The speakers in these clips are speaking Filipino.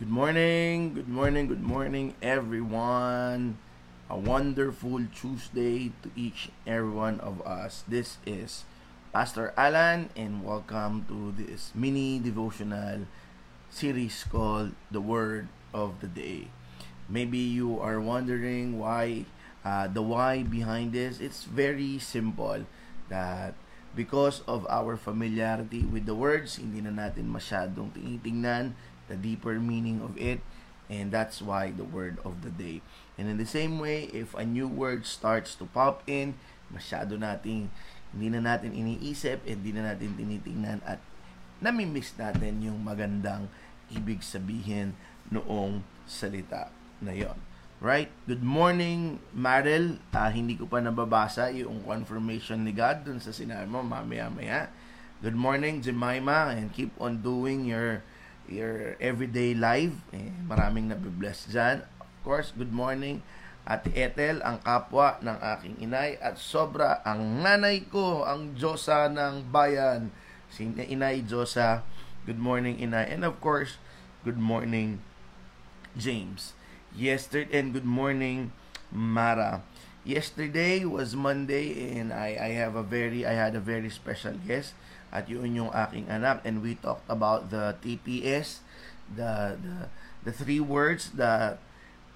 Good morning, good morning, good morning, everyone. A wonderful Tuesday to each and every one of us. This is Pastor Alan, and welcome to this mini devotional series called The Word of the Day. Maybe you are wondering why, uh, the why behind this. It's very simple that because of our familiarity with the words, hindi na natin masyadong tinitingnan the deeper meaning of it, and that's why the word of the day. And in the same way, if a new word starts to pop in, masyado nating hindi na natin iniisip, hindi na natin tinitingnan at nami-miss natin yung magandang ibig sabihin noong salita na yon. Right? Good morning, Maril. Uh, hindi ko pa nababasa yung confirmation ni God dun sa sinabi mo mamaya-maya. Good morning, Jemima, and keep on doing your your everyday life. Eh, maraming nabibless dyan. Of course, good morning, Ate Ethel, ang kapwa ng aking inay, at sobra ang nanay ko, ang Diyosa ng bayan, si Inay Diyosa. Good morning, Inay. And of course, good morning, James. Yesterday, and good morning, Mara. Yesterday was Monday and I, I have a very, I had a very special guest at yun yung aking anak. And we talked about the TPS the the, the three words that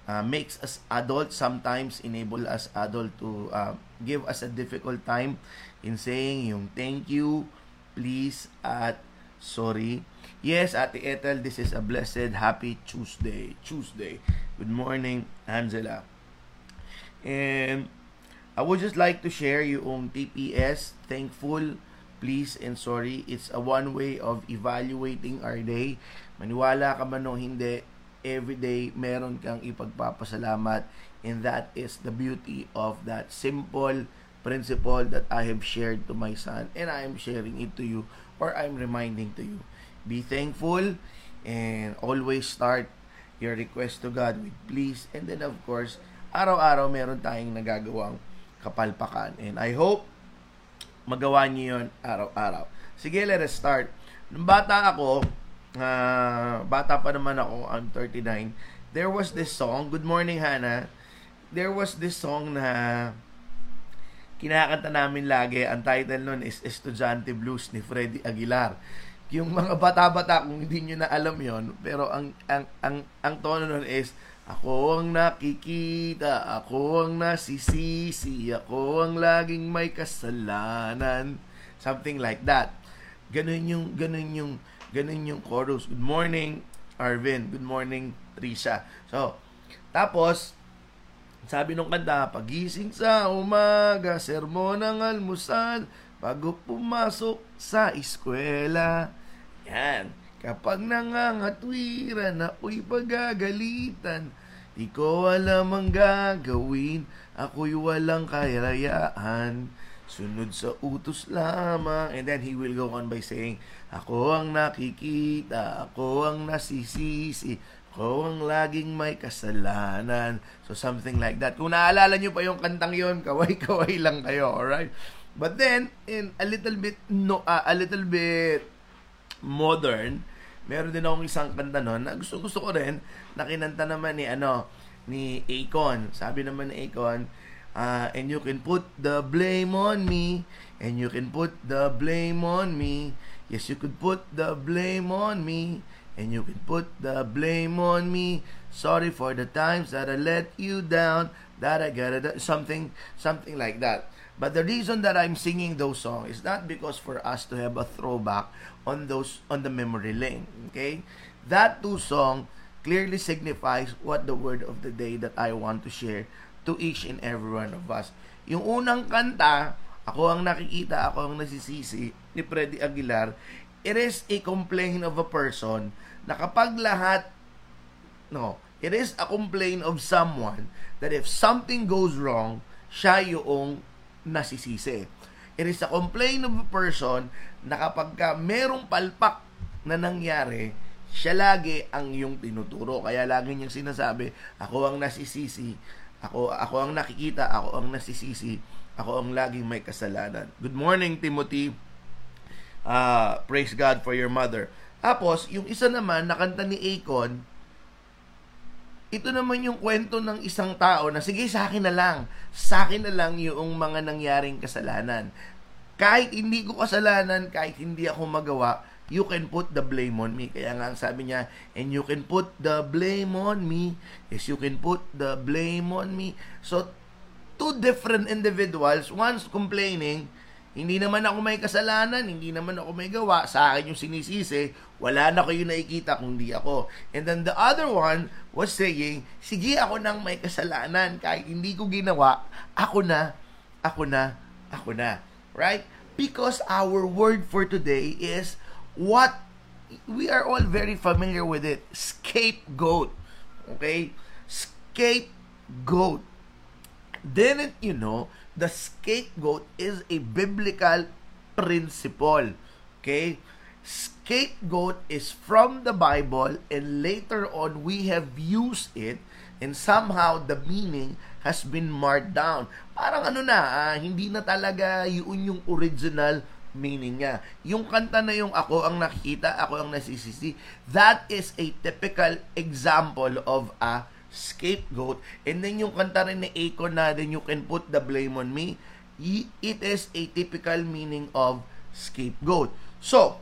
uh, makes us adult sometimes enable us adult to uh, give us a difficult time in saying yung thank you please at sorry. Yes Ate Ethel this is a blessed happy Tuesday. Tuesday. Good morning Angela. And I would just like to share yung TPS thankful please and sorry. It's a one way of evaluating our day. Maniwala ka man o hindi, every day meron kang ipagpapasalamat and that is the beauty of that simple principle that I have shared to my son and I am sharing it to you or I'm reminding to you. Be thankful and always start your request to God with please and then of course araw-araw meron tayong nagagawang kapalpakan and I hope magawa niyo yon araw-araw. Sige, let us start. Nung bata ako, uh, bata pa naman ako, I'm 39, there was this song, Good Morning Hannah, there was this song na kinakanta namin lagi, ang title nun is Estudyante Blues ni Freddie Aguilar. Yung mga bata-bata, kung hindi nyo na alam yon pero ang, ang, ang, ang tono nun is, ako ang nakikita, ako ang nasisisi, ako ang laging may kasalanan. Something like that. Ganun yung, ganun yung, ganun yung chorus. Good morning, Arvin. Good morning, Trisha. So, tapos, sabi nung kanta, pagising sa umaga, sermon ng almusal, bago pumasok sa eskwela. Yan Kapag nangangatwiran ako'y pagagalitan, di ko alam ang gagawin, ako'y walang kayayaan. Sunod sa utos lamang. And then he will go on by saying, Ako ang nakikita, ako ang nasisisi, ako ang laging may kasalanan. So something like that. Kung naalala nyo pa yung kantang yon, kaway-kaway lang kayo, alright? But then, in a little bit, no, uh, a little bit modern, meron din akong isang kanta noon na gusto gusto ko rin na kinanta naman ni ano ni Akon. Sabi naman ni Akon, uh, and you can put the blame on me and you can put the blame on me. Yes, you could put the blame on me and you can put the blame on me. Sorry for the times that I let you down, that I got something something like that. But the reason that I'm singing those songs is not because for us to have a throwback on those on the memory lane. Okay? That two song clearly signifies what the word of the day that I want to share to each and every one of us. Yung unang kanta, ako ang nakikita, ako ang nasisisi ni Freddy Aguilar, it is a complaint of a person na kapag lahat no, it is a complaint of someone that if something goes wrong, siya yung nasisisi. It is a complaint of a person na kapag ka merong palpak na nangyari, siya lagi ang yung tinuturo. Kaya lagi niyang sinasabi, ako ang nasisisi, ako, ako ang nakikita, ako ang nasisisi, ako ang laging may kasalanan. Good morning, Timothy. Uh, praise God for your mother. Tapos, yung isa naman, nakanta ni Akon, ito naman yung kwento ng isang tao na sige sa akin na lang, sa akin na lang yung mga nangyaring kasalanan. Kahit hindi ko kasalanan, kahit hindi ako magawa, you can put the blame on me. Kaya nga ang sabi niya, and you can put the blame on me, is you can put the blame on me. So, two different individuals, one's complaining, hindi naman ako may kasalanan, hindi naman ako may gawa, sa akin yung sinisisi, wala na kayo nakikita kung di ako. And then the other one was saying, sige ako nang may kasalanan, kahit hindi ko ginawa, ako na, ako na, ako na. Right? Because our word for today is what we are all very familiar with it, scapegoat. Okay? Scapegoat. Didn't you know the scapegoat is a biblical principle. Okay? Scapegoat is from the Bible and later on we have used it and somehow the meaning has been marked down. Parang ano na, ah, hindi na talaga yun yung original meaning niya. Yung kanta na yung ako ang nakikita, ako ang nasisisi, that is a typical example of a scapegoat. And then yung kanta rin ni Akon na then you can put the blame on me, it is a typical meaning of scapegoat. So,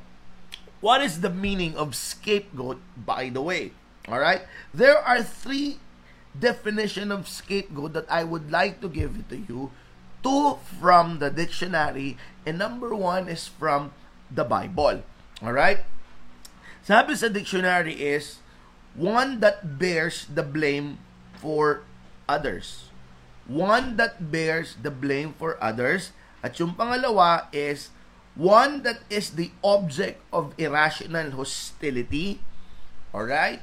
what is the meaning of scapegoat by the way? All right? There are three definition of scapegoat that I would like to give it to you. Two from the dictionary and number one is from the Bible. All right? Sabi sa dictionary is one that bears the blame for others. One that bears the blame for others. At yung pangalawa is one that is the object of irrational hostility. Alright?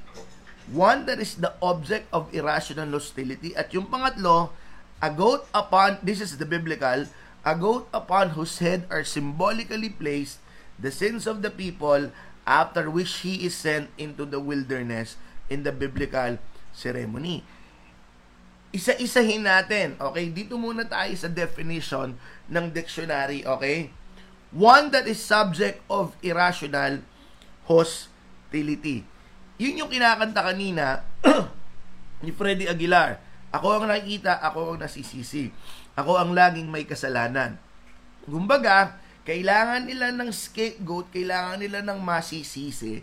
One that is the object of irrational hostility. At yung pangatlo, a goat upon, this is the biblical, a goat upon whose head are symbolically placed the sins of the people after which he is sent into the wilderness in the biblical ceremony. Isa-isahin natin, okay? Dito muna tayo sa definition ng dictionary, okay? One that is subject of irrational hostility. Yun yung kinakanta kanina ni Freddy Aguilar. Ako ang nakikita, ako ang nasisisi. Ako ang laging may kasalanan. Kumbaga, kailangan nila ng scapegoat, kailangan nila ng masisisi.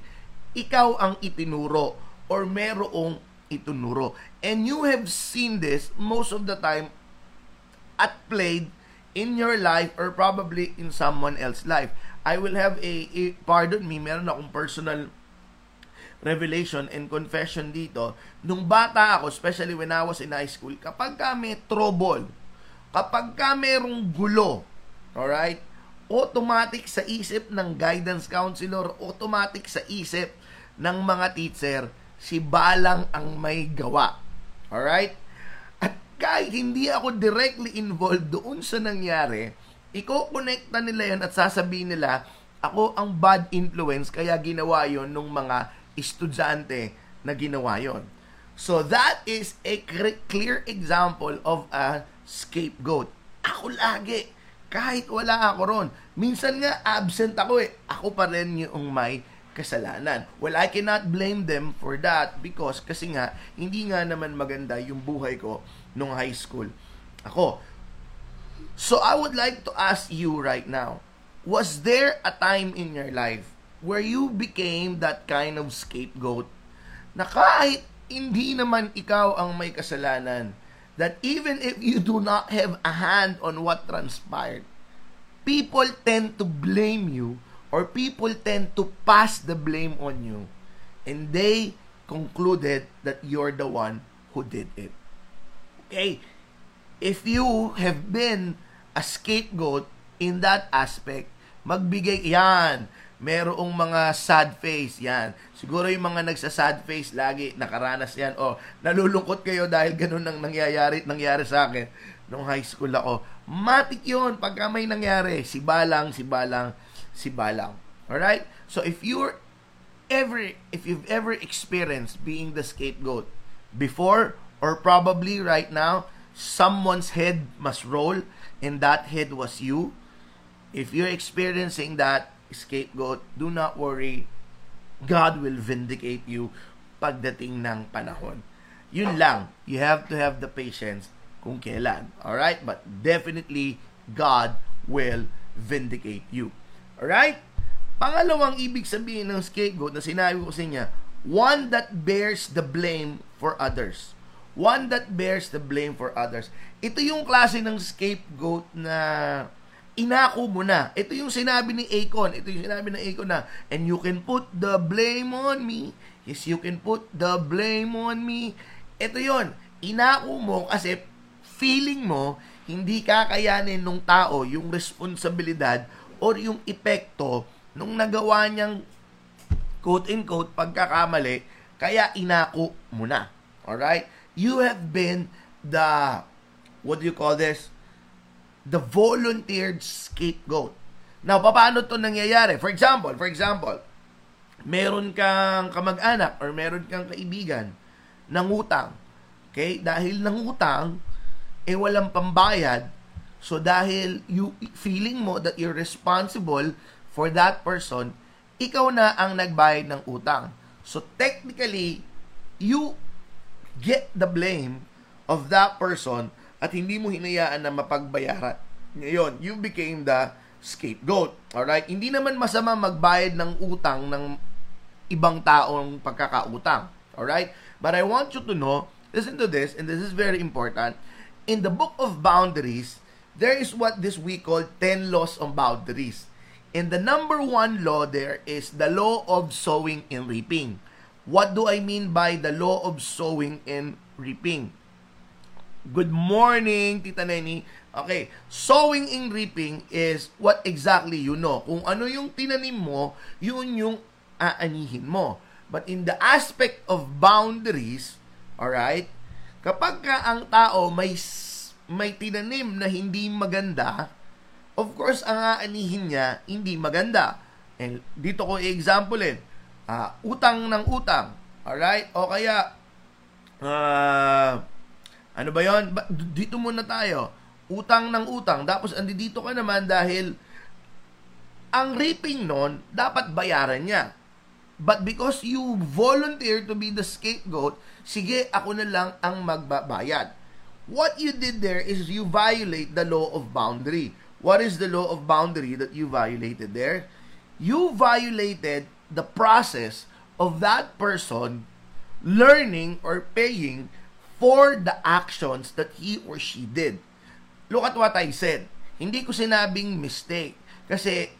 Ikaw ang itinuro or merong itunuro. And you have seen this most of the time at played in your life or probably in someone else's life. I will have a, a pardon me, meron akong personal revelation and confession dito. Nung bata ako, especially when I was in high school, kapag ka may trouble, kapag ka merong gulo, alright, automatic sa isip ng guidance counselor, automatic sa isip ng mga teacher, si Balang ang may gawa. Alright? Kahit hindi ako directly involved doon sa nangyari, iko-connecta nila yon at sasabihin nila, ako ang bad influence kaya ginawa yon ng mga estudyante na ginawa yon. So that is a clear example of a scapegoat. Ako lagi, kahit wala ako ron. Minsan nga absent ako eh. Ako pa rin yung may kasalanan. Well, I cannot blame them for that because kasi nga, hindi nga naman maganda yung buhay ko nung high school. Ako. So, I would like to ask you right now, was there a time in your life where you became that kind of scapegoat na kahit hindi naman ikaw ang may kasalanan, that even if you do not have a hand on what transpired, people tend to blame you or people tend to pass the blame on you and they concluded that you're the one who did it. Okay? If you have been a scapegoat in that aspect, magbigay yan. Merong mga sad face yan. Siguro yung mga nagsa-sad face lagi nakaranas yan. O, nalulungkot kayo dahil ganun ang nangyayari, nangyari sa akin nung high school ako. Matik yun pagka may nangyari. Si Balang, si Balang, si Balang. Alright? So if you're ever, if you've ever experienced being the scapegoat before or probably right now, someone's head must roll and that head was you. If you're experiencing that scapegoat, do not worry. God will vindicate you pagdating ng panahon. Yun lang. You have to have the patience kung kailan. Alright? But definitely, God will vindicate you. Alright? Pangalawang ibig sabihin ng scapegoat na sinabi ko sa inyo, one that bears the blame for others. One that bears the blame for others. Ito yung klase ng scapegoat na inako mo na. Ito yung sinabi ni Akon. Ito yung sinabi ng Akon na, and you can put the blame on me. Yes, you can put the blame on me. Ito yon Inako mo kasi feeling mo hindi kakayanin ng tao yung responsibilidad or yung epekto nung nagawa niyang quote-unquote pagkakamali, kaya inako mo na. Alright? You have been the, what do you call this? the volunteered scapegoat. Now, paano to nangyayari? For example, for example, meron kang kamag-anak or meron kang kaibigan nangutang. Okay? Dahil nangutang, eh walang pambayad. So dahil you feeling mo that you're responsible for that person, ikaw na ang nagbayad ng utang. So technically, you get the blame of that person at hindi mo hinayaan na mapagbayaran. Ngayon, you became the scapegoat. Alright? Hindi naman masama magbayad ng utang ng ibang taong pagkakautang. Alright? But I want you to know, listen to this, and this is very important. In the book of boundaries, there is what this we call 10 laws on boundaries. And the number one law there is the law of sowing and reaping. What do I mean by the law of sowing and reaping? Good morning, Tita Neni. Okay, sowing and reaping is what exactly you know. Kung ano yung tinanim mo, yun yung aanihin mo. But in the aspect of boundaries, alright, kapag ka ang tao may may tinanim na hindi maganda, of course, ang aanihin niya hindi maganda. And dito ko i-example eh, uh, utang ng utang, alright? O kaya, uh, ano ba yon? Dito muna tayo. Utang ng utang. Tapos andi dito ka naman dahil ang reaping nun, dapat bayaran niya. But because you volunteer to be the scapegoat, sige, ako na lang ang magbabayad. What you did there is you violate the law of boundary. What is the law of boundary that you violated there? You violated the process of that person learning or paying for the actions that he or she did. Look at what I said. Hindi ko sinabing mistake. Kasi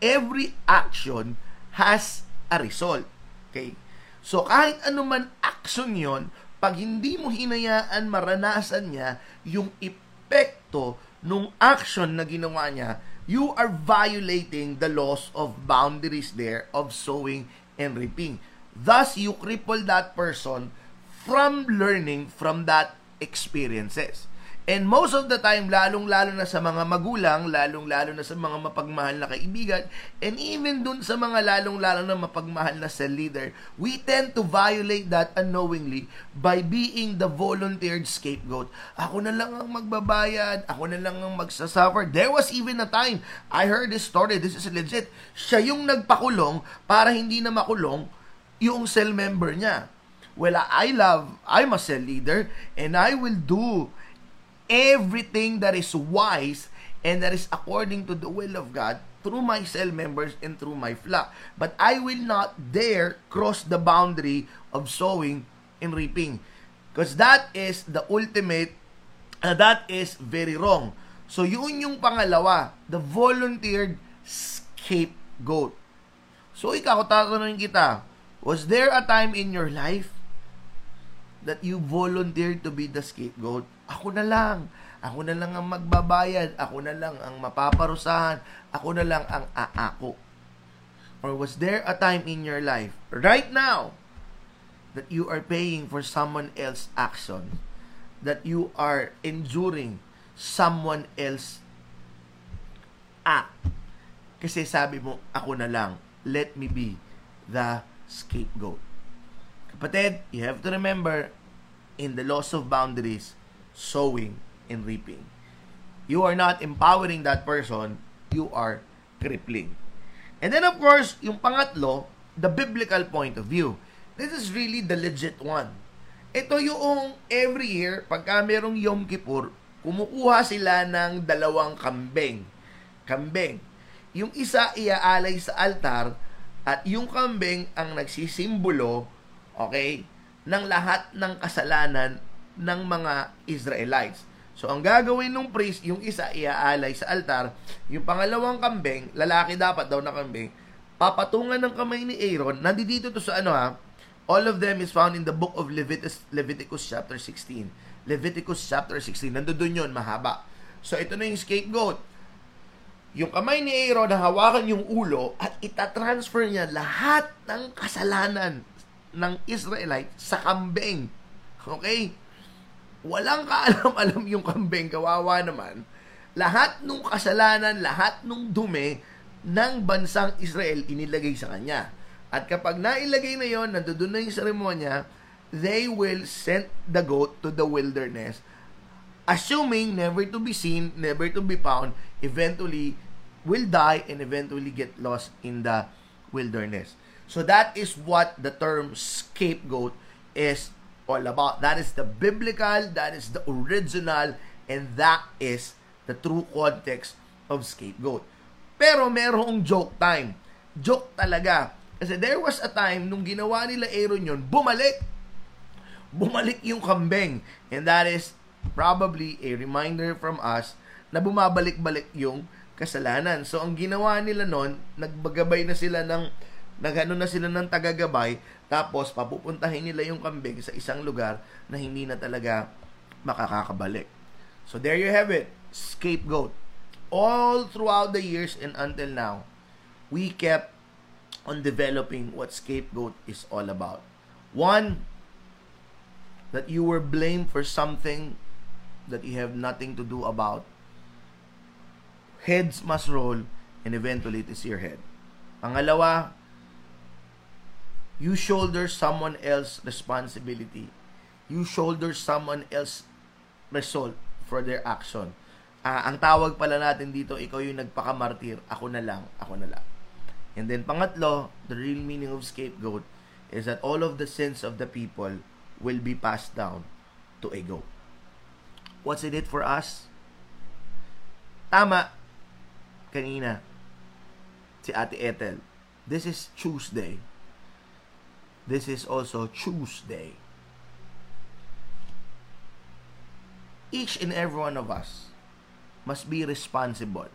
every action has a result. Okay? So kahit anuman action yon, pag hindi mo hinayaan maranasan niya yung epekto nung action na ginawa niya, you are violating the laws of boundaries there of sowing and reaping. Thus, you cripple that person from learning from that experiences. And most of the time, lalong-lalo na sa mga magulang, lalong-lalo na sa mga mapagmahal na kaibigan, and even dun sa mga lalong-lalo na mapagmahal na cell leader, we tend to violate that unknowingly by being the volunteered scapegoat. Ako na lang ang magbabayad, ako na lang ang magsasuffer. There was even a time, I heard this story, this is legit, siya yung nagpakulong para hindi na makulong yung cell member niya. Well, I love, I'm a cell leader, and I will do everything that is wise and that is according to the will of God through my cell members and through my flock. But I will not dare cross the boundary of sowing and reaping. Because that is the ultimate, uh, that is very wrong. So yun yung pangalawa, the volunteered scapegoat. So ikaw, tatanungin kita, was there a time in your life that you volunteered to be the scapegoat, ako na lang. Ako na lang ang magbabayad. Ako na lang ang mapaparusahan. Ako na lang ang aako. Or was there a time in your life, right now, that you are paying for someone else's action? That you are enduring someone else act? Kasi sabi mo, ako na lang. Let me be the scapegoat. Kapatid, you have to remember, in the loss of boundaries, sowing and reaping. You are not empowering that person, you are crippling. And then of course, yung pangatlo, the biblical point of view. This is really the legit one. Ito yung every year, pagka merong Yom Kippur, kumukuha sila ng dalawang kambing. Kambing. Yung isa iaalay sa altar at yung kambing ang nagsisimbolo, okay, ng lahat ng kasalanan ng mga Israelites. So, ang gagawin ng priest, yung isa iaalay sa altar, yung pangalawang kambing, lalaki dapat daw na kambing, papatungan ng kamay ni Aaron, nandito to sa ano ha, All of them is found in the book of Leviticus, Leviticus chapter 16. Leviticus chapter 16. Nandoon yun, mahaba. So, ito na yung scapegoat. Yung kamay ni Aaron na hawakan yung ulo at itatransfer niya lahat ng kasalanan ng Israelite sa kambing. Okay? Walang kaalam-alam yung kambing, kawawa naman. Lahat ng kasalanan, lahat ng dumi ng bansang Israel inilagay sa kanya. At kapag nailagay na yon, nandoon na yung seremonya, they will send the goat to the wilderness, assuming never to be seen, never to be found, eventually will die and eventually get lost in the wilderness. So that is what the term scapegoat is all about. That is the biblical, that is the original, and that is the true context of scapegoat. Pero merong joke time. Joke talaga kasi there was a time nung ginawa nila Aaron yun, bumalik. Bumalik yung kambing. And that is probably a reminder from us na bumabalik-balik yung kasalanan. So, ang ginawa nila noon, nagbagabay na sila ng, nagano na sila ng tagagabay, tapos papupuntahin nila yung kambing sa isang lugar na hindi na talaga makakakabalik. So, there you have it. Scapegoat. All throughout the years and until now, we kept on developing what scapegoat is all about. One, that you were blamed for something that you have nothing to do about. Heads must roll and eventually it is your head. Pangalawa, you shoulder someone else responsibility. You shoulder someone else result for their action. Uh, ang tawag pala natin dito, ikaw yung nagpakamartir, ako na lang, ako na lang. And then pangatlo, the real meaning of scapegoat is that all of the sins of the people will be passed down to a goat. What's in it for us? Tama, kanina, si Ate Ethel. This is Tuesday. This is also Tuesday. Each and every one of us must be responsible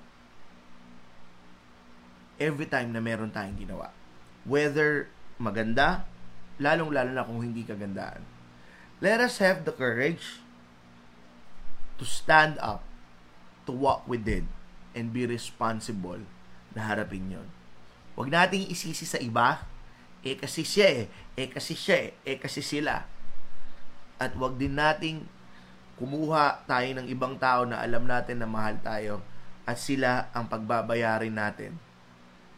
every time na meron tayong ginawa. Whether maganda, lalong-lalo na kung hindi kagandaan. Let us have the courage to stand up to what we did and be responsible na harapin yon. Huwag nating isisi sa iba, eh kasi siya eh, eh kasi siya eh, eh kasi sila. At huwag din nating kumuha tayo ng ibang tao na alam natin na mahal tayo at sila ang pagbabayarin natin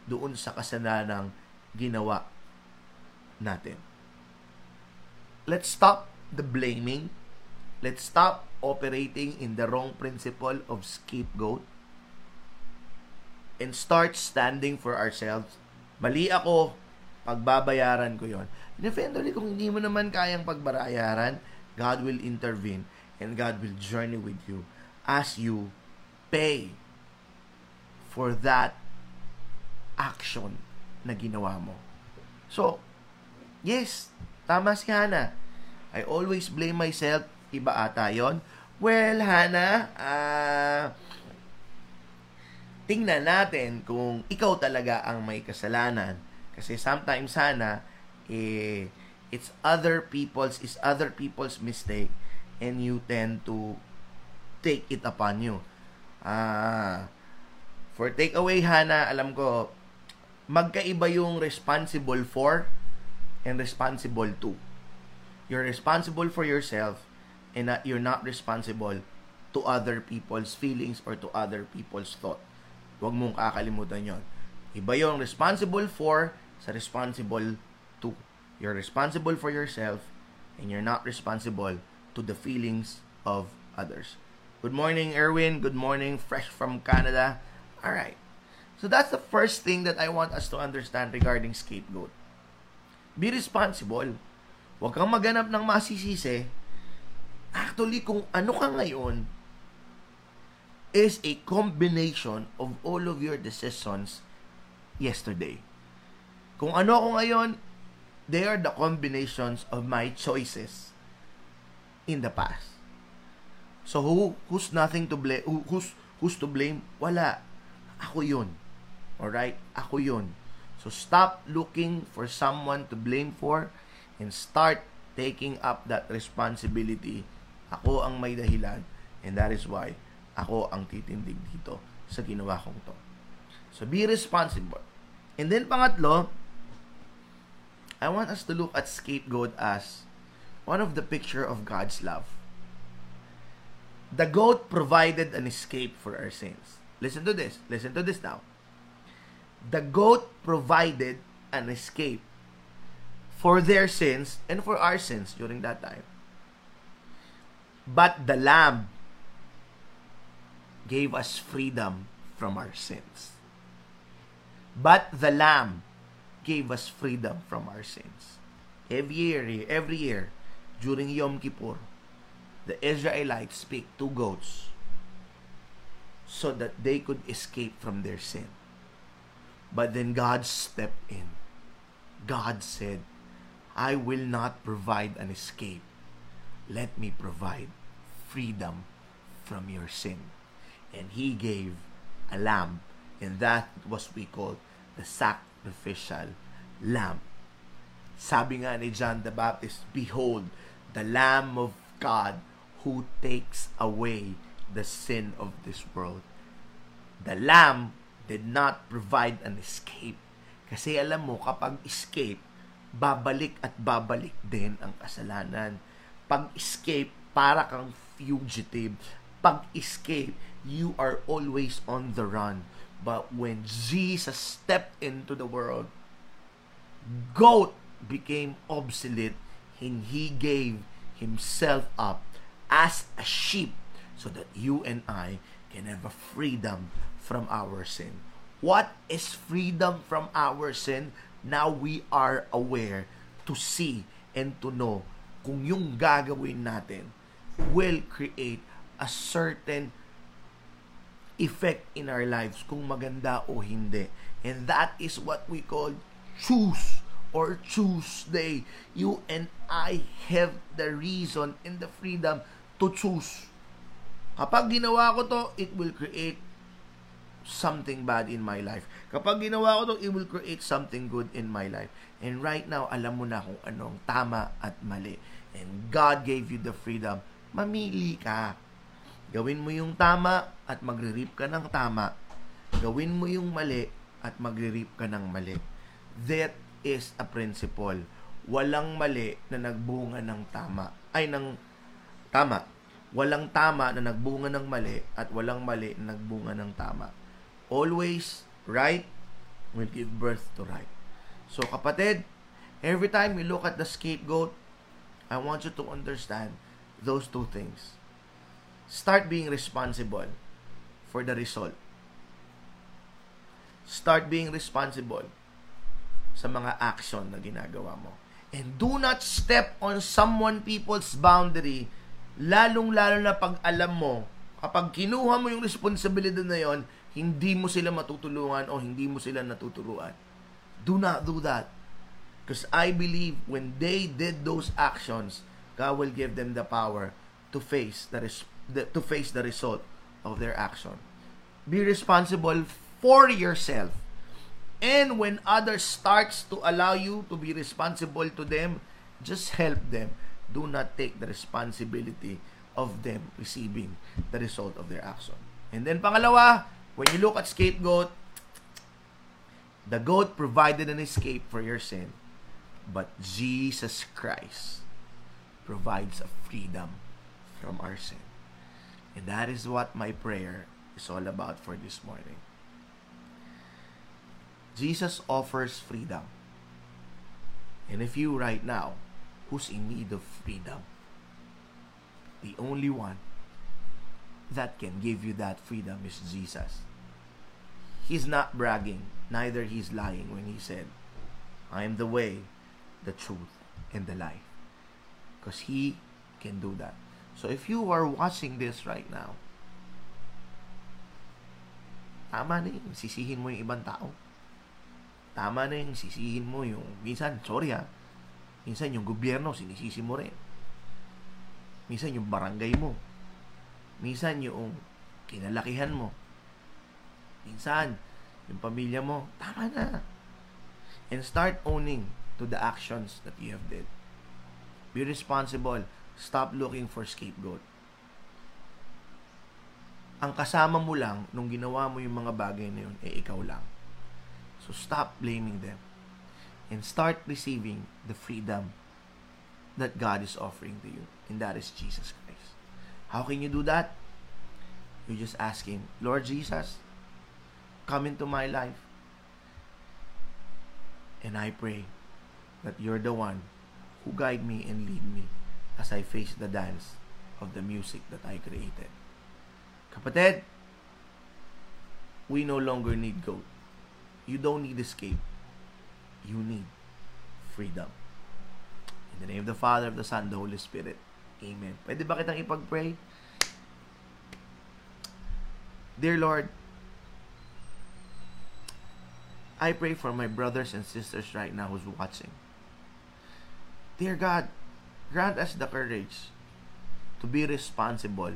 doon sa kasalanang ginawa natin. Let's stop the blaming. Let's stop operating in the wrong principle of scapegoat and start standing for ourselves. Mali ako, pagbabayaran ko yon. Eventually, kung hindi mo naman kayang pagbayaran, God will intervene and God will journey with you as you pay for that action na ginawa mo. So, yes, tama si Hana. I always blame myself. Iba ata yon. Well, Hana. Uh, tingnan natin kung ikaw talaga ang may kasalanan. Kasi sometimes sana, eh, it's other people's, is other people's mistake and you tend to take it upon you. Ah, for takeaway, Hana, alam ko, magkaiba yung responsible for and responsible to. You're responsible for yourself and not, you're not responsible to other people's feelings or to other people's thought. Huwag mong kakalimutan yon. Iba yung responsible for sa responsible to. You're responsible for yourself and you're not responsible to the feelings of others. Good morning, Erwin. Good morning, fresh from Canada. All right. So that's the first thing that I want us to understand regarding scapegoat. Be responsible. Huwag kang maganap ng masisisi. Actually, kung ano ka ngayon is a combination of all of your decisions yesterday. Kung ano ako ngayon, they are the combinations of my choices in the past. So who who's nothing to blame? Who, who's who's to blame? Wala. Ako 'yun. All right? Ako 'yun. So stop looking for someone to blame for and start taking up that responsibility. Ako ang may dahilan and that is why ako ang titindig dito sa ginawa kong to. So be responsible. And then pangatlo, I want us to look at scapegoat as one of the picture of God's love. The goat provided an escape for our sins. Listen to this. Listen to this now the goat provided an escape for their sins and for our sins during that time. But the lamb gave us freedom from our sins. But the lamb gave us freedom from our sins. Every year, every year, during Yom Kippur, the Israelites pick two goats so that they could escape from their sin. But then God stepped in. God said, I will not provide an escape. Let me provide freedom from your sin. And He gave a lamb, and that was we call the sacrificial lamb. Sabi nga ni John the Baptist, Behold, the Lamb of God who takes away the sin of this world. The Lamb did not provide an escape. Kasi alam mo, kapag escape, babalik at babalik din ang kasalanan. Pag escape, para kang fugitive. Pag escape, you are always on the run. But when Jesus stepped into the world, goat became obsolete and he gave himself up as a sheep so that you and I can have a freedom from our sin. What is freedom from our sin? Now we are aware to see and to know kung yung gagawin natin will create a certain effect in our lives kung maganda o hindi. And that is what we call choose or Tuesday. You and I have the reason and the freedom to choose. Kapag ginawa ko to, it will create something bad in my life. Kapag ginawa ko to, it will create something good in my life. And right now, alam mo na kung anong tama at mali. And God gave you the freedom. Mamili ka. Gawin mo yung tama at magre-reap ka ng tama. Gawin mo yung mali at magre-reap ka ng mali. That is a principle. Walang mali na nagbunga ng tama. Ay, ng tama. Walang tama na nagbunga ng mali at walang mali na nagbunga ng tama always right will give birth to right. So kapatid, every time you look at the scapegoat, I want you to understand those two things. Start being responsible for the result. Start being responsible sa mga action na ginagawa mo. And do not step on someone people's boundary, lalong-lalo na pag alam mo, kapag kinuha mo yung responsibility na yon, hindi mo sila matutulungan o hindi mo sila natuturuan. Do not do that. Because I believe when they did those actions, God will give them the power to face the, res- the to face the result of their action. Be responsible for yourself. And when others starts to allow you to be responsible to them, just help them. Do not take the responsibility of them receiving the result of their action. And then pangalawa, When you look at scapegoat, the goat provided an escape for your sin, but Jesus Christ provides a freedom from our sin. And that is what my prayer is all about for this morning. Jesus offers freedom. And if you right now, who's in need of freedom, the only one that can give you that freedom is Jesus. He's not bragging, neither he's lying when he said, I am the way, the truth, and the life. Because He can do that. So if you are watching this right now, tama na yung sisihin mo yung ibang tao. Tama na yung sisihin mo yung, minsan, sorry ha, minsan yung gobyerno, sinisisi mo rin. Minsan yung barangay mo. Minsan yung kinalakihan mo. Minsan, yung pamilya mo. Tama na. And start owning to the actions that you have did. Be responsible. Stop looking for scapegoat. Ang kasama mo lang nung ginawa mo yung mga bagay na yun, eh ikaw lang. So stop blaming them. And start receiving the freedom that God is offering to you. And that is Jesus Christ. How can you do that? You just ask Him, Lord Jesus, come into my life. And I pray that you're the one who guide me and lead me as I face the dance of the music that I created. Kapatid, we no longer need goat. You don't need escape. You need freedom. In the name of the Father, of the Son, the Holy Spirit. Amen. Pwede ba kitang ipag-pray? Dear Lord, I pray for my brothers and sisters right now who's watching. Dear God, grant us the courage to be responsible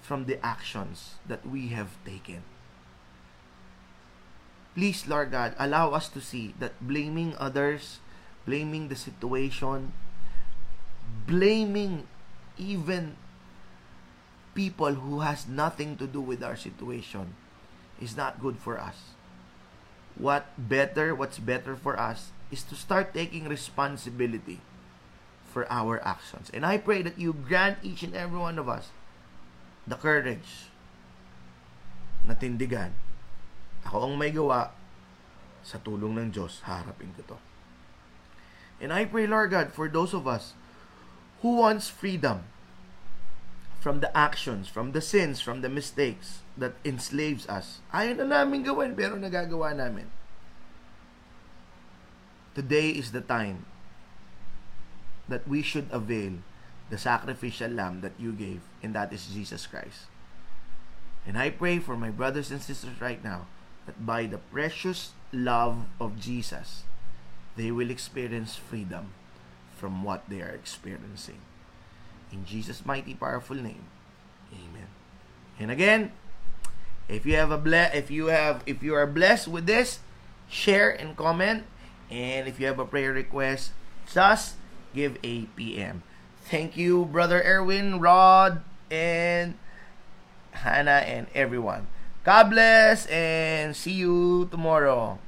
from the actions that we have taken. Please, Lord God, allow us to see that blaming others, blaming the situation, blaming even people who has nothing to do with our situation is not good for us. What better, what's better for us is to start taking responsibility for our actions. And I pray that you grant each and every one of us the courage na tindigan. Ako ang may gawa sa tulong ng Diyos, harapin ko to. And I pray, Lord God, for those of us who wants freedom from the actions, from the sins, from the mistakes that enslaves us. Ayaw na namin gawin, pero nagagawa namin. Today is the time that we should avail the sacrificial lamb that you gave, and that is Jesus Christ. And I pray for my brothers and sisters right now that by the precious love of Jesus, they will experience freedom from what they are experiencing. In Jesus' mighty powerful name. Amen. And again, if you have a ble- if you have if you are blessed with this, share and comment. And if you have a prayer request, just give a PM. Thank you, Brother Erwin, Rod, and Hannah, and everyone. God bless and see you tomorrow.